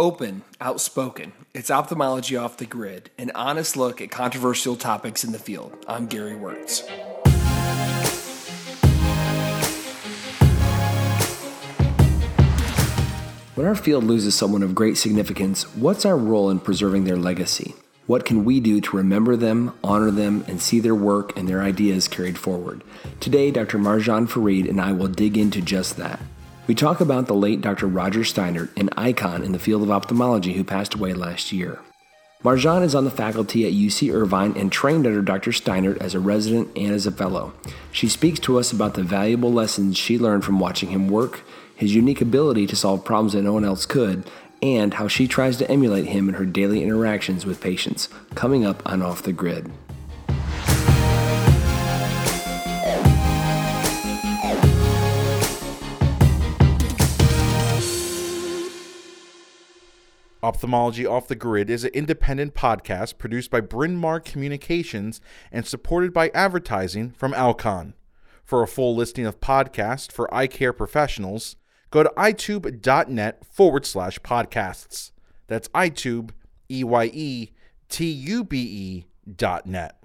Open, outspoken. It's ophthalmology off the grid, an honest look at controversial topics in the field. I'm Gary Wörtz. When our field loses someone of great significance, what's our role in preserving their legacy? What can we do to remember them, honor them, and see their work and their ideas carried forward? Today, Dr. Marjan Farid and I will dig into just that. We talk about the late Dr. Roger Steinert, an icon in the field of ophthalmology who passed away last year. Marjan is on the faculty at UC Irvine and trained under Dr. Steinert as a resident and as a fellow. She speaks to us about the valuable lessons she learned from watching him work, his unique ability to solve problems that no one else could, and how she tries to emulate him in her daily interactions with patients, coming up on Off the Grid. Ophthalmology Off the Grid is an independent podcast produced by Bryn Mawr Communications and supported by advertising from Alcon. For a full listing of podcasts for eye care professionals, go to eyetube.net forward slash podcasts. That's eyetube, E Y E T U B E dot net.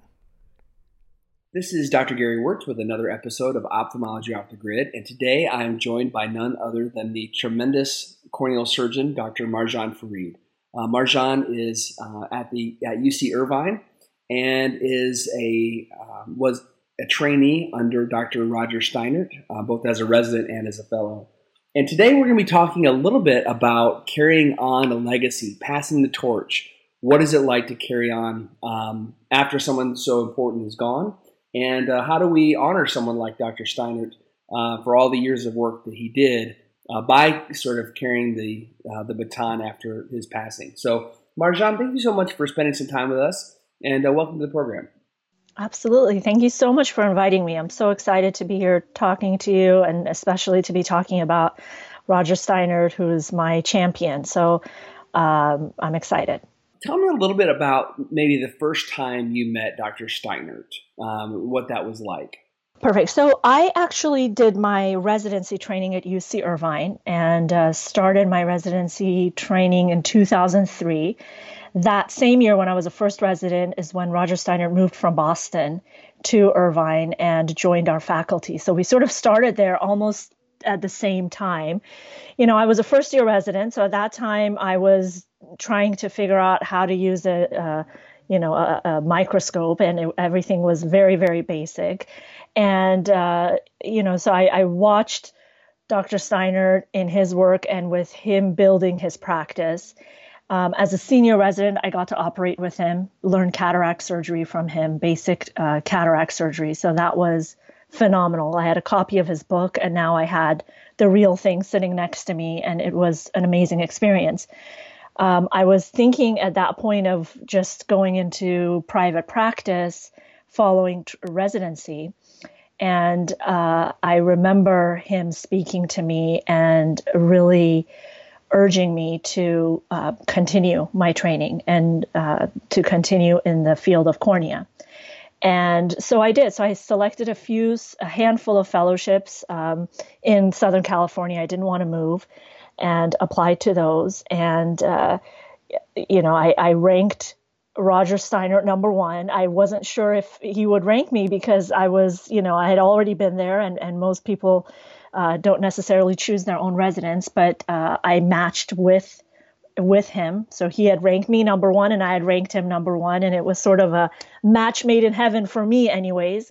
This is Dr. Gary Wörtz with another episode of Ophthalmology Off the Grid, and today I am joined by none other than the tremendous corneal surgeon, Dr. Marjan Farid. Uh, Marjan is uh, at the at UC Irvine and is a uh, was a trainee under Dr. Roger Steinert, uh, both as a resident and as a fellow. And today we're going to be talking a little bit about carrying on a legacy, passing the torch. What is it like to carry on um, after someone so important is gone? And uh, how do we honor someone like Dr. Steinert uh, for all the years of work that he did uh, by sort of carrying the uh, the baton after his passing? So, Marjan, thank you so much for spending some time with us, and uh, welcome to the program. Absolutely. Thank you so much for inviting me. I'm so excited to be here talking to you, and especially to be talking about Roger Steinert, who is my champion. So um, I'm excited. Tell me a little bit about maybe the first time you met Dr. Steinert, um, what that was like. Perfect. So I actually did my residency training at UC Irvine and uh, started my residency training in 2003. That same year, when I was a first resident, is when Roger Steinert moved from Boston to Irvine and joined our faculty. So we sort of started there almost at the same time. You know, I was a first year resident, so at that time I was trying to figure out how to use a, a you know, a, a microscope, and it, everything was very, very basic. And uh, you know, so I, I watched Dr. Steinert in his work and with him building his practice. Um, as a senior resident, I got to operate with him, learn cataract surgery from him, basic uh, cataract surgery. So that was phenomenal. I had a copy of his book, and now I had the real thing sitting next to me, and it was an amazing experience. Um, I was thinking at that point of just going into private practice following t- residency. And uh, I remember him speaking to me and really urging me to uh, continue my training and uh, to continue in the field of cornea. And so I did. So I selected a few, a handful of fellowships um, in Southern California. I didn't want to move and applied to those. And, uh, you know, I, I ranked Roger Steinert number one. I wasn't sure if he would rank me because I was, you know, I had already been there, and, and most people uh, don't necessarily choose their own residence, but uh, I matched with with him. So he had ranked me number one, and I had ranked him number one, and it was sort of a match made in heaven for me, anyways,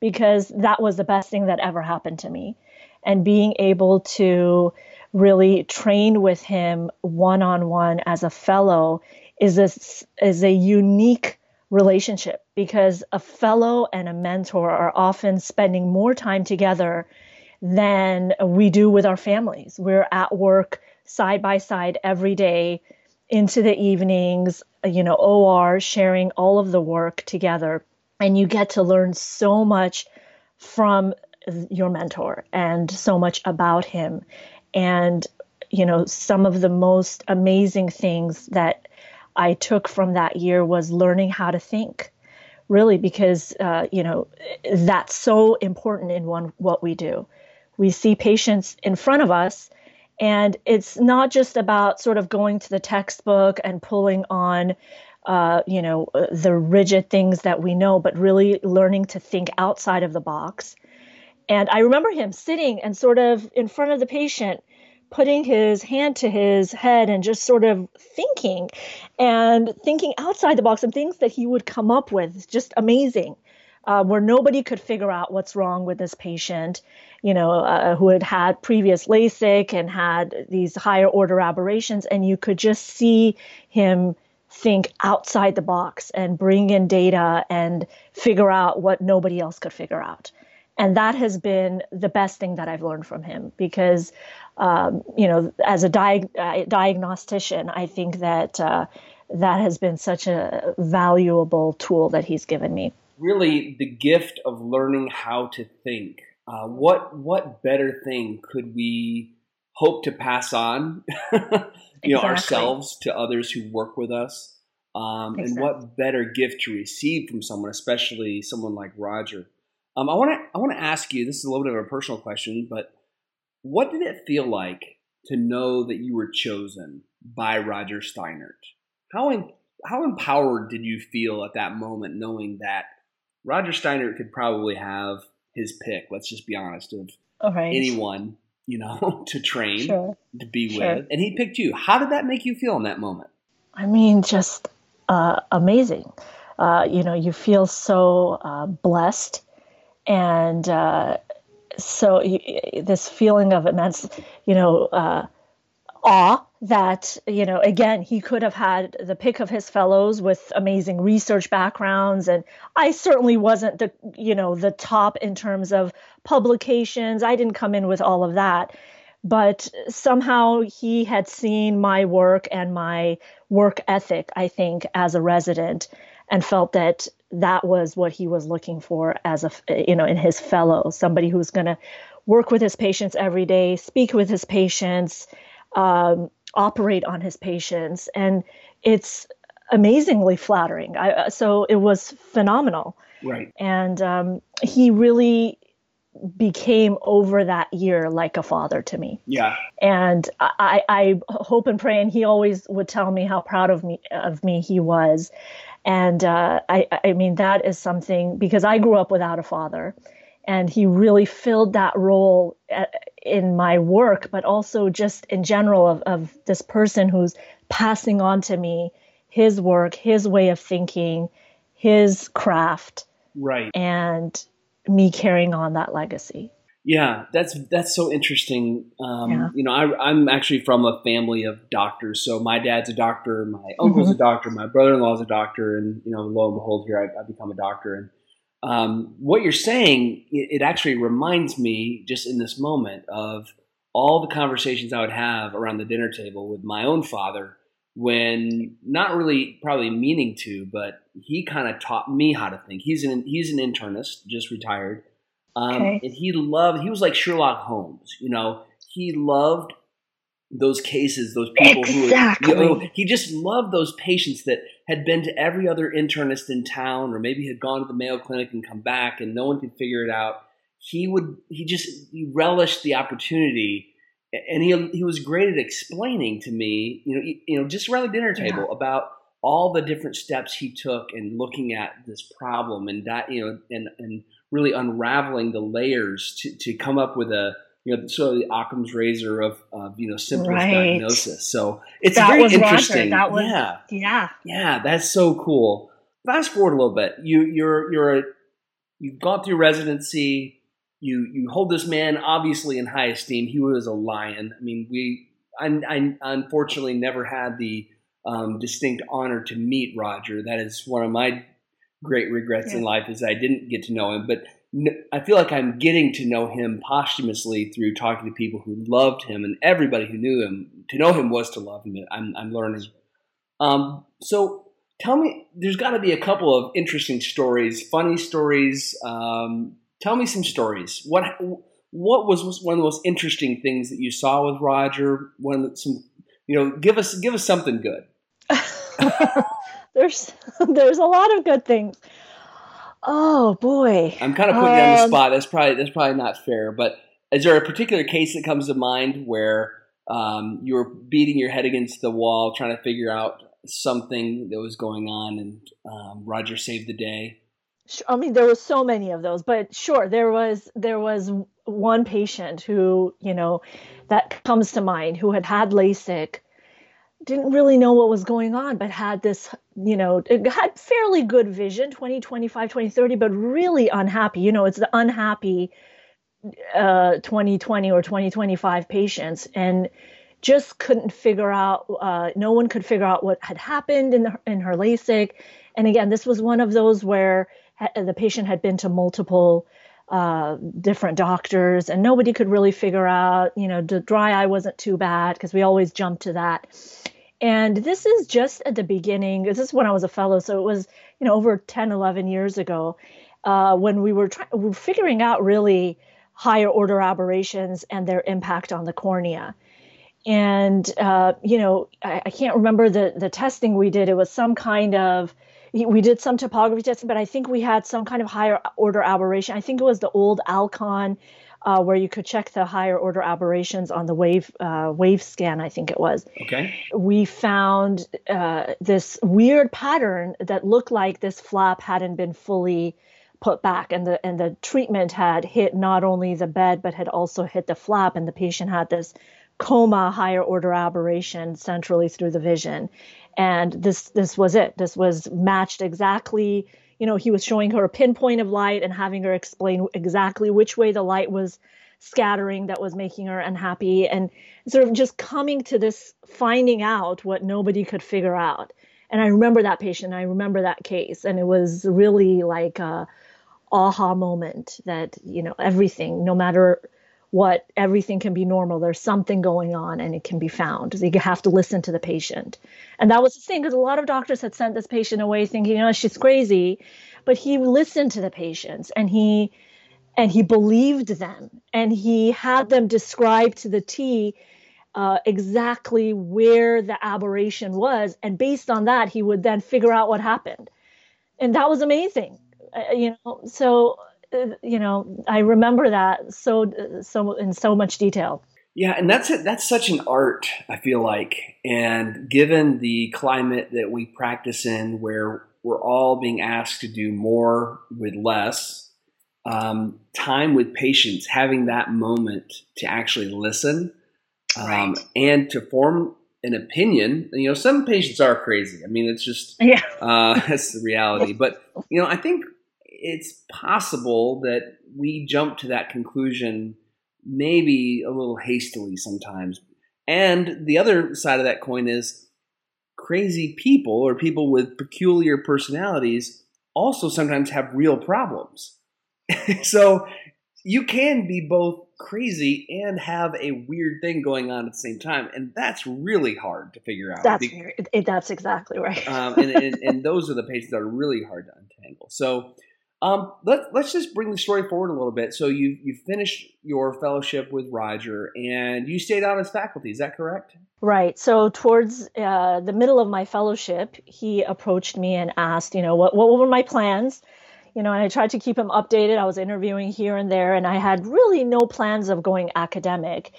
because that was the best thing that ever happened to me, and being able to really train with him one on one as a fellow is a, is a unique relationship because a fellow and a mentor are often spending more time together than we do with our families. We're at work side by side every day into the evenings, you know, OR sharing all of the work together. And you get to learn so much from your mentor and so much about him. And, you know, some of the most amazing things that I took from that year was learning how to think, really, because, uh, you know, that's so important in one, what we do. We see patients in front of us And it's not just about sort of going to the textbook and pulling on, uh, you know, the rigid things that we know, but really learning to think outside of the box. And I remember him sitting and sort of in front of the patient, putting his hand to his head and just sort of thinking and thinking outside the box and things that he would come up with. Just amazing uh, where nobody could figure out what's wrong with this patient, you know, uh, who had had previous LASIK and had these higher order aberrations, and you could just see him think outside the box and bring in data and figure out what nobody else could figure out. And that has been the best thing that I've learned from him because, um, you know, as a di- uh, diagnostician, I think that uh, that has been such a valuable tool that he's given me really the gift of learning how to think. Uh, what what better thing could we hope to pass on, you know, exactly. ourselves to others who work with us? Um, exactly. And what better gift to receive from someone, especially someone like Roger? Um, I want to I want to ask you. This is a little bit of a personal question, but what did it feel like to know that you were chosen by Roger Steinert? How in, how empowered did you feel at that moment, knowing that Roger Steinert could probably have his pick. Let's just be honest of right. anyone you know to train sure. to be sure. with, and he picked you. How did that make you feel in that moment? I mean, just uh, amazing. Uh, you know, you feel so uh, blessed, and uh, so you, this feeling of immense, you know, uh, awe that you know again he could have had the pick of his fellows with amazing research backgrounds. And i certainly wasn't the you know the top in terms of publications. I didn't come in with all of that. But somehow he had seen my work and my work ethic i think as a resident and felt that that was what he was looking for as a you know in his fellow somebody who's going to work with his patients every day speak with his patients um, operate on his patients. And it's amazingly flattering. I, uh, so it was phenomenal. Right. And um, he really became over that year like a father to me. Yeah. And I, I hope and pray, and he always would tell me how proud of me of me he was. And uh, I, I mean that is something because I grew up without a father, and he really filled that role uh, in my work, but also just in general of, of this person who's passing on to me his work, his way of thinking, his craft, right, and me carrying on that legacy. Yeah, that's that's so interesting. Um, yeah. You know, I, am actually from a family of doctors. So my dad's a doctor, my uncle's mm-hmm. a doctor, my brother-in-law is a doctor, and you know, lo and behold, here I, have become a doctor. And um, what you're saying, it, it, actually reminds me just in this moment of all the conversations I would have around the dinner table with my own father when not really probably meaning to, but he kind of taught me how to think. He's an he's an internist, just retired, um, okay. and he loved. He was like Sherlock Holmes, you know. He loved those cases, those people exactly. who you know, he just loved those patients that had been to every other internist in town, or maybe had gone to the Mayo Clinic and come back, and no one could figure it out. He would he just he relished the opportunity, and he he was great at explaining to me, you know, you know, just around the dinner table yeah. about all the different steps he took in looking at this problem and that you know and and really unraveling the layers to to come up with a you know, sort of the Occam's razor of, of you know, simplest right. diagnosis. So it's that very interesting. Roger. That was, yeah, yeah, yeah. That's so cool. Fast forward a little bit. You you're you're a, you've gone through residency. You you hold this man obviously in high esteem. He was a lion. I mean, we I, I unfortunately never had the um, distinct honor to meet Roger. That is one of my great regrets yeah. in life is I didn't get to know him. But I feel like I'm getting to know him posthumously through talking to people who loved him, and everybody who knew him. To know him was to love him. I'm, I'm learning. Um, so tell me, there's got to be a couple of interesting stories, funny stories. Um, tell me some stories. What what was, was one of the most interesting things that you saw with Roger? One some, you know, give us give us something good. there's there's a lot of good things. Oh boy. I'm kind of putting um, you on the um, spot. That's probably that's probably not fair, but is there a particular case that comes to mind where um, you were beating your head against the wall trying to figure out something that was going on, and um, Roger saved the day. I mean, there were so many of those, but sure, there was there was one patient who you know that comes to mind who had had LASIK, didn't really know what was going on, but had this you know had fairly good vision, 20, 25, 20, 30, but really unhappy. You know, it's the unhappy uh, 2020 or 2025 patients, and just couldn't figure out. Uh, no one could figure out what had happened in the, in her LASIK. And again, this was one of those where the patient had been to multiple uh, different doctors, and nobody could really figure out. You know, the dry eye wasn't too bad because we always jump to that. And this is just at the beginning. This is when I was a fellow, so it was you know over 10, 11 years ago uh, when we were trying, we were figuring out really higher order aberrations and their impact on the cornea. And uh, you know, I, I, can't remember the the testing we did. It was some kind of we did some topography testing, but I think we had some kind of higher order aberration. I think it was the old Alcon. Uh, where you could check the higher order aberrations on the wave uh, wave scan. I think it was. Okay. We found uh, this weird pattern that looked like this flap hadn't been fully put back and the and the treatment had hit not only the bed but had also hit the flap and the patient had this coma higher order aberration centrally through the vision and this this was it this was matched exactly you know he was showing her a pinpoint of light and having her explain exactly which way the light was scattering that was making her unhappy and sort of just coming to this finding out what nobody could figure out. And i remember that patient i remember that case and it was really like a, aha moment that you know everything no matter what everything can be normal. There's something going on and it can be found. You have to listen to the patient. And that was the thing because a lot of doctors had sent this patient away thinking you know she's crazy. But he listened to the patients and he and he believed them. And he had them describe to the t uh, exactly where the aberration was. And based on that he would then figure out what happened. And that was amazing. Uh, you know, so you know, I remember that so so in so much detail. Yeah, and that's it. That's such an art. I feel like, and given the climate that we practice in, where we're all being asked to do more with less, um, time with patients, having that moment to actually listen um, right. and to form an opinion. You know, some patients are crazy. I mean, it's just yeah, uh, that's the reality. But you know, I think it's possible that we jump to that conclusion maybe a little hastily sometimes. And the other side of that coin is crazy people or people with peculiar personalities also sometimes have real problems. so you can be both crazy and have a weird thing going on at the same time, and that's really hard to figure out. That's that's exactly right. um, and, and, and, those are the patients that are really hard to untangle. So um, let, let's just bring the story forward a little bit. So you you finished your fellowship with Roger, and you stayed on as faculty. Is that correct? Right. So towards uh, the middle of my fellowship, he approached me and asked, you know, what what were my plans? You know, and I tried to keep him updated. I was interviewing here and there, and I had really no plans of going academic.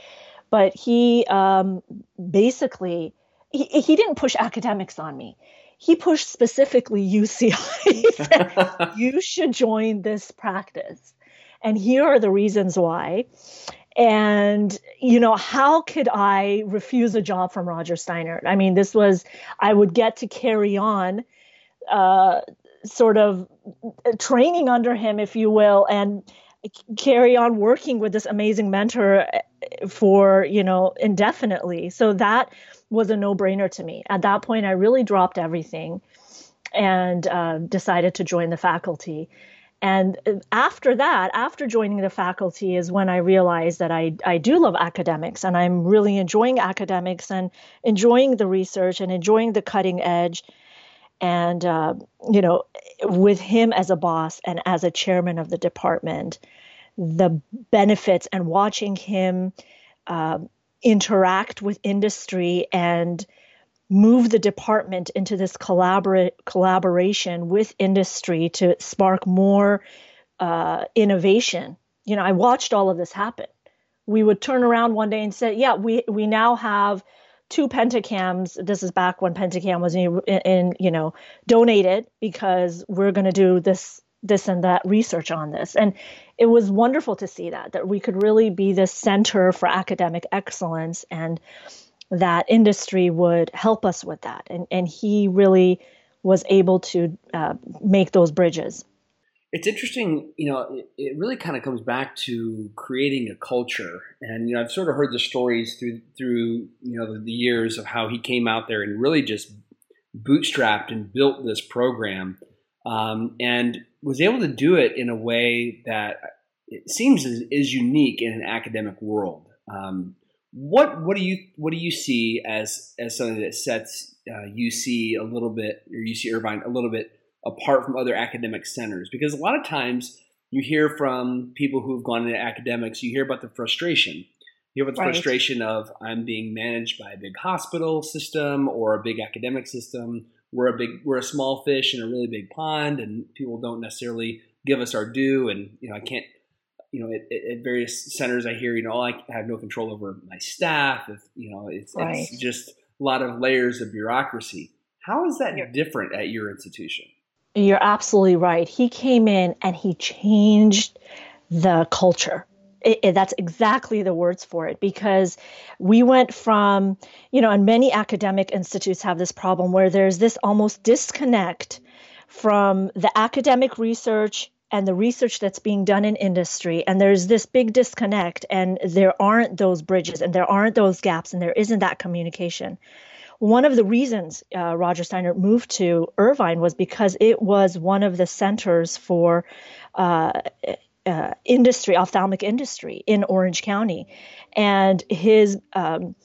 But he um, basically he, he didn't push academics on me he pushed specifically UCI. you should join this practice. And here are the reasons why. And, you know, how could I refuse a job from Roger Steinert? I mean, this was, I would get to carry on uh, sort of training under him, if you will, and carry on working with this amazing mentor for, you know, indefinitely. So that was a no brainer to me. At that point, I really dropped everything and uh, decided to join the faculty. And after that, after joining the faculty, is when I realized that I, I do love academics and I'm really enjoying academics and enjoying the research and enjoying the cutting edge. And, uh, you know, with him as a boss and as a chairman of the department, the benefits and watching him uh, interact with industry and move the department into this collabora- collaboration with industry to spark more uh, innovation. You know, I watched all of this happen we would turn around one day and say, yeah, we, we now have two pentacams. This is back when pentacam was in, in you know donated because we're going to do this this and that research on this. And it was wonderful to see that that we could really be the center for academic excellence and that industry would help us with that. And and he really was able to uh, make those bridges. It's interesting, you know, it, it really kind of comes back to creating a culture. And, you know, I've sort of heard the stories through, through you know, the, the years of how he came out there and really just bootstrapped and built this program um, and was able to do it in a way that it seems is, is unique in an academic world. Um, what what do you what do you see as as something that sets uh, UC a little bit or UC Irvine a little bit apart from other academic centers because a lot of times you hear from people who've gone into academics, you hear about the frustration. You hear about the right. frustration of I'm being managed by a big hospital system or a big academic system. We're a big, we're a small fish in a really big pond, and people don't necessarily give us our due. And you know, I can't, you know, at, at various centers, I hear, you know, oh, I have no control over my staff. If you know, it's, right. it's just a lot of layers of bureaucracy. How is that different at your institution? You're absolutely right. He came in and he changed the culture. It, it, that's exactly the words for it because we went from, you know, and many academic institutes have this problem where there's this almost disconnect from the academic research and the research that's being done in industry and there's this big disconnect and there aren't those bridges and there aren't those gaps and there isn't that communication. One of the reasons uh, Roger Steinert moved to Irvine was because it was one of the centers for uh, uh, industry, ophthalmic industry in Orange County. And his um,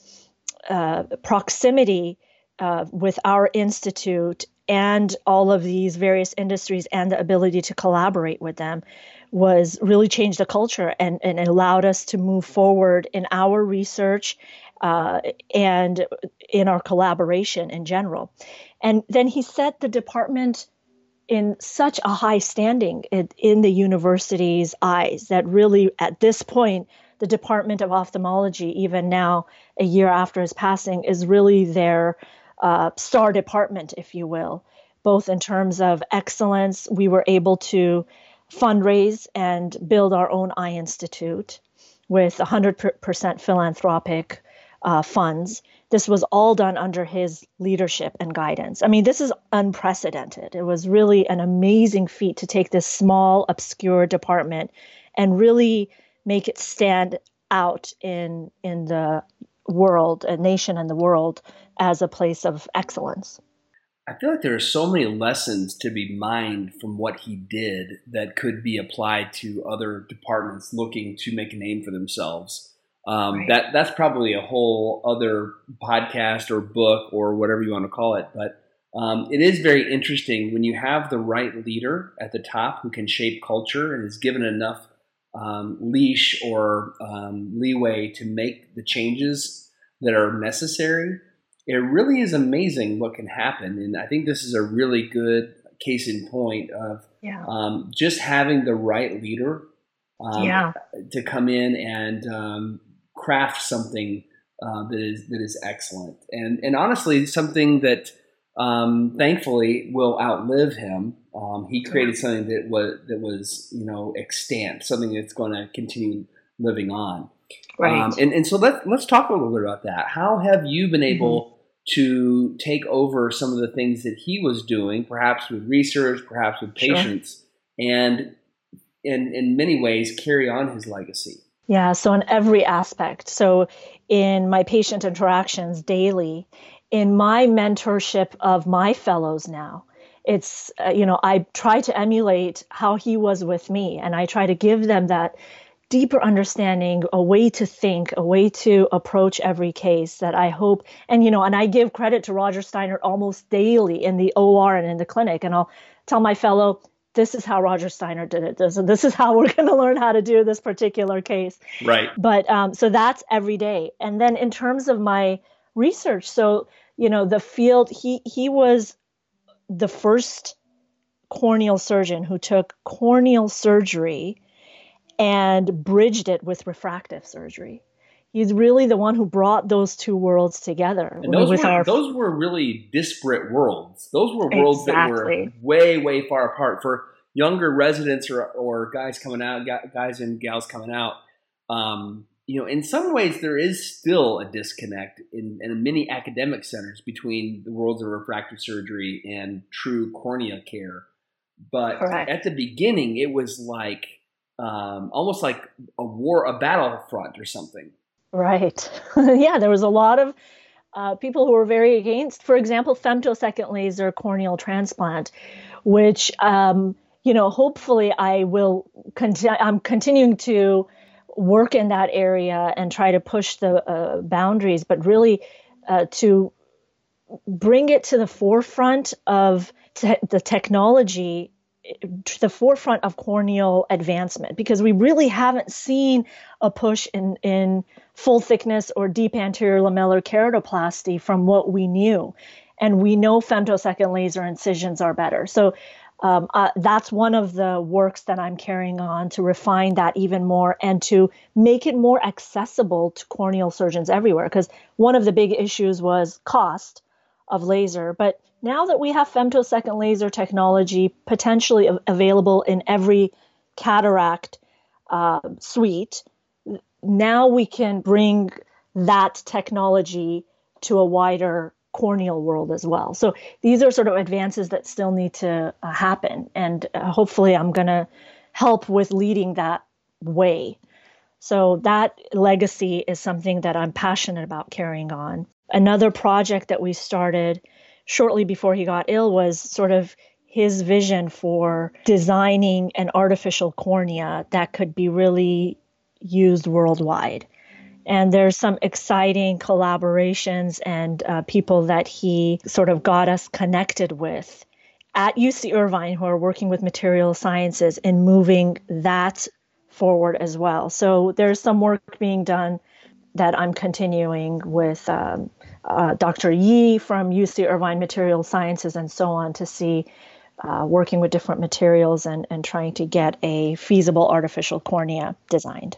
uh, proximity uh, with our institute and all of these various industries and the ability to collaborate with them was really changed the culture and, and allowed us to move forward in our research uh, and in our collaboration in general. And then he set the department in such a high standing in, in the university's eyes that really, at this point, the Department of Ophthalmology, even now, a year after his passing, is really their uh, star department, if you will, both in terms of excellence. We were able to fundraise and build our own eye institute with 100% philanthropic uh, funds. This was all done under his leadership and guidance. I mean, this is unprecedented. It was really an amazing feat to take this small, obscure department and really make it stand out in in the world, a nation and the world, as a place of excellence. I feel like there are so many lessons to be mined from what he did that could be applied to other departments looking to make a name for themselves. Um, right. That that's probably a whole other podcast or book or whatever you want to call it. But um, it is very interesting when you have the right leader at the top who can shape culture and is given enough um, leash or um, leeway to make the changes that are necessary. It really is amazing what can happen, and I think this is a really good case in point of yeah. Um, just having the right leader um, yeah. to come in and um, craft something uh, that is that is excellent and and honestly something that um, thankfully will outlive him. Um, he created something that was that was you know extant, something that's going to continue living on. Right. Um, and and so let let's talk a little bit about that. How have you been able mm-hmm. to take over some of the things that he was doing, perhaps with research, perhaps with patients, sure. and in in many ways carry on his legacy? Yeah, so in every aspect. So in my patient interactions daily, in my mentorship of my fellows now, it's, uh, you know, I try to emulate how he was with me and I try to give them that deeper understanding, a way to think, a way to approach every case that I hope, and, you know, and I give credit to Roger Steinert almost daily in the OR and in the clinic. And I'll tell my fellow, this is how Roger Steinert did it. This, this is how we're going to learn how to do this particular case. Right. But um, so that's every day. And then in terms of my research, so you know the field, he he was the first corneal surgeon who took corneal surgery and bridged it with refractive surgery. He's really the one who brought those two worlds together. And those, were, our... those were really disparate worlds. Those were worlds exactly. that were way, way far apart. For younger residents or, or guys coming out, guys and gals coming out, um, you know, in some ways there is still a disconnect in, in many academic centers between the worlds of refractive surgery and true cornea care. But Correct. at the beginning, it was like um, almost like a war, a battlefront or something. Right. yeah, there was a lot of uh, people who were very against, for example, femtosecond laser corneal transplant, which, um, you know, hopefully I will, continue. I'm continuing to work in that area and try to push the uh, boundaries, but really uh, to bring it to the forefront of te- the technology to the forefront of corneal advancement because we really haven't seen a push in, in full thickness or deep anterior lamellar keratoplasty from what we knew. And we know femtosecond laser incisions are better. So um, uh, that's one of the works that I'm carrying on to refine that even more and to make it more accessible to corneal surgeons everywhere. Because one of the big issues was cost of laser. But now that we have femtosecond laser technology potentially available in every cataract uh, suite, now we can bring that technology to a wider corneal world as well. So these are sort of advances that still need to uh, happen. And uh, hopefully, I'm going to help with leading that way. So that legacy is something that I'm passionate about carrying on. Another project that we started shortly before he got ill was sort of his vision for designing an artificial cornea that could be really used worldwide. And there's some exciting collaborations and uh, people that he sort of got us connected with at UC Irvine who are working with material sciences in moving that forward as well. So there's some work being done that I'm continuing with um, uh, Dr. Yi from UC Irvine Material Sciences and so on to see uh, working with different materials and, and trying to get a feasible artificial cornea designed.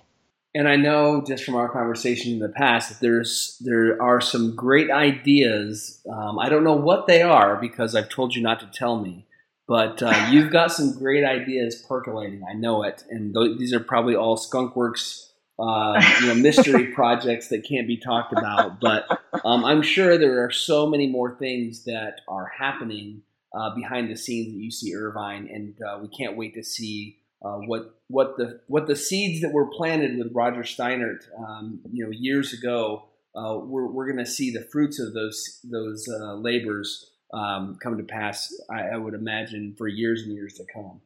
And I know just from our conversation in the past that there's there are some great ideas. Um, I don't know what they are because I've told you not to tell me, but uh, you've got some great ideas percolating. I know it, and th- these are probably all skunkworks uh, you know, mystery projects that can't be talked about. But um, I'm sure there are so many more things that are happening uh, behind the scenes at UC Irvine, and uh, we can't wait to see uh, what what the what the seeds that were planted with Roger Steinert, um, you know, years ago. Uh, we're we're going to see the fruits of those those uh, labors um, come to pass. I, I would imagine for years and years to come.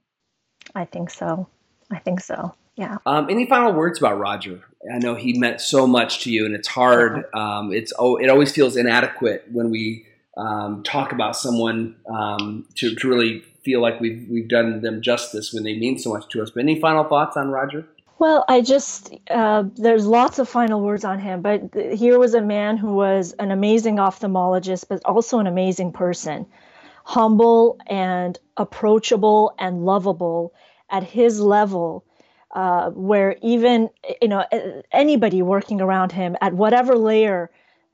I think so. I think so. Yeah. Um, any final words about Roger? I know he meant so much to you, and it's hard. Um, it's oh, it always feels inadequate when we um, talk about someone um, to, to really feel like we've we've done them justice when they mean so much to us. But any final thoughts on Roger? Well, I just uh, there's lots of final words on him, but here was a man who was an amazing ophthalmologist, but also an amazing person, humble and approachable and lovable at his level uh, where even you know anybody working around him at whatever layer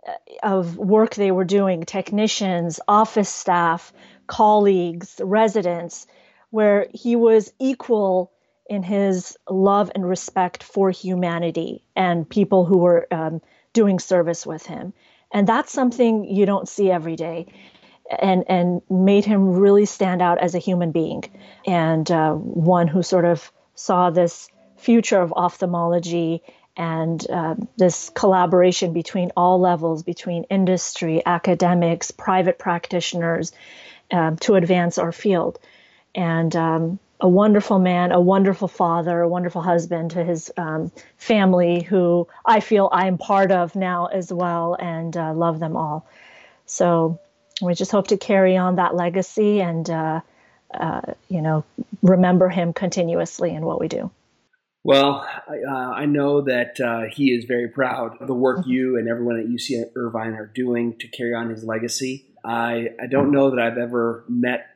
uh, of work they were doing technicians office staff colleagues residents where he was equal in his love and respect for humanity and people who were um, doing service with him. And that's something you don't see every day and and made him really stand out as a human being and uh, one who sort of saw this future of ophthalmology and uh, this collaboration between all levels, between industry, academics, private practitioners, um, to advance our field. And um, a wonderful man, a wonderful father, a wonderful husband to his um, family, who I feel I am part of now as well, and uh, love them all. So we just hope to carry on that legacy and, uh, uh you know, remember him continuously in what we do. Well, uh, I know that uh, he is very proud of the work mm-hmm. you and everyone at UC Irvine are doing to carry on his legacy. I, I don't know that I've ever met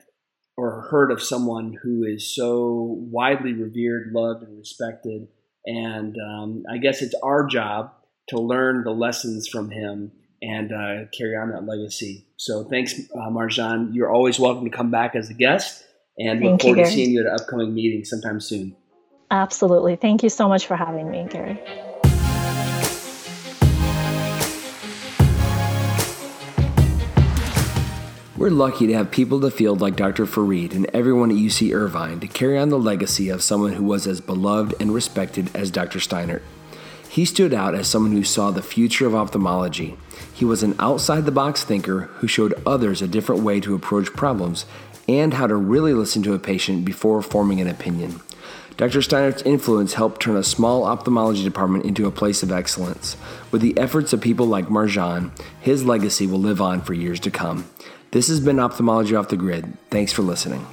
or heard of someone who is so widely revered, loved, and respected. And um, I guess it's our job to learn the lessons from him and uh, carry on that legacy. So thanks, uh, Marjan. You're always welcome to come back as a guest and Thank look forward you, to seeing you at an upcoming meeting sometime soon. Absolutely. Thank you so much for having me, Gary. We're lucky to have people in the field like Dr. Farid and everyone at UC Irvine to carry on the legacy of someone who was as beloved and respected as Dr. Steinert. He stood out as someone who saw the future of ophthalmology. He was an outside the box thinker who showed others a different way to approach problems and how to really listen to a patient before forming an opinion. Dr. Steinert's influence helped turn a small ophthalmology department into a place of excellence. With the efforts of people like Marjan, his legacy will live on for years to come. This has been Ophthalmology Off the Grid. Thanks for listening.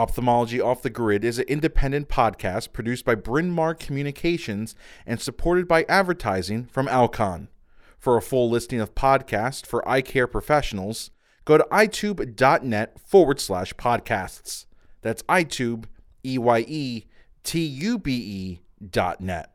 Ophthalmology Off the Grid is an independent podcast produced by Bryn Mawr Communications and supported by advertising from Alcon. For a full listing of podcasts for eye care professionals, go to eyetube.net forward slash podcasts. That's eyetube, E Y E T U B E dot net.